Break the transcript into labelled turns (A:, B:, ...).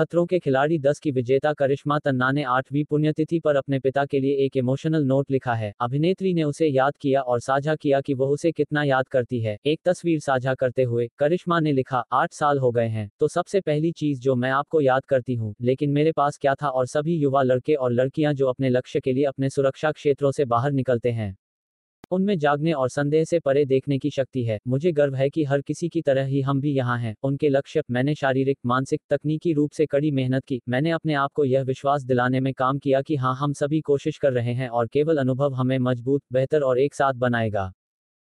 A: खतरों के खिलाड़ी दस की विजेता करिश्मा तन्ना ने आठवीं पुण्यतिथि पर अपने पिता के लिए एक इमोशनल नोट लिखा है। अभिनेत्री ने उसे याद किया और साझा किया कि वह उसे कितना याद करती है। एक तस्वीर साझा करते हुए, करिश्मा ने लिखा, आठ साल हो गए हैं तो सबसे पहली चीज़ जो मैं आपको याद करती हूँ, लेकिन मेरे पास क्या था और सभी युवा लड़के और लड़कियाँ जो अपने लक्ष्य के लिए अपने सुरक्षा क्षेत्रों से बाहर निकलते हैं? उनमें जागने और संदेह से परे देखने की शक्ति है। मुझे गर्व है कि हर किसी की तरह ही हम भी यहाँ हैं। उनके लक्ष्य, मैंने शारीरिक, मानसिक, तकनीकी रूप से कड़ी मेहनत की। मैंने अपने आप को यह विश्वास दिलाने में काम किया कि हाँ हम सभी कोशिश कर रहे हैं और केवल अनुभव हमें मज़बूत, बेहतर और एक साथ बनाएगा।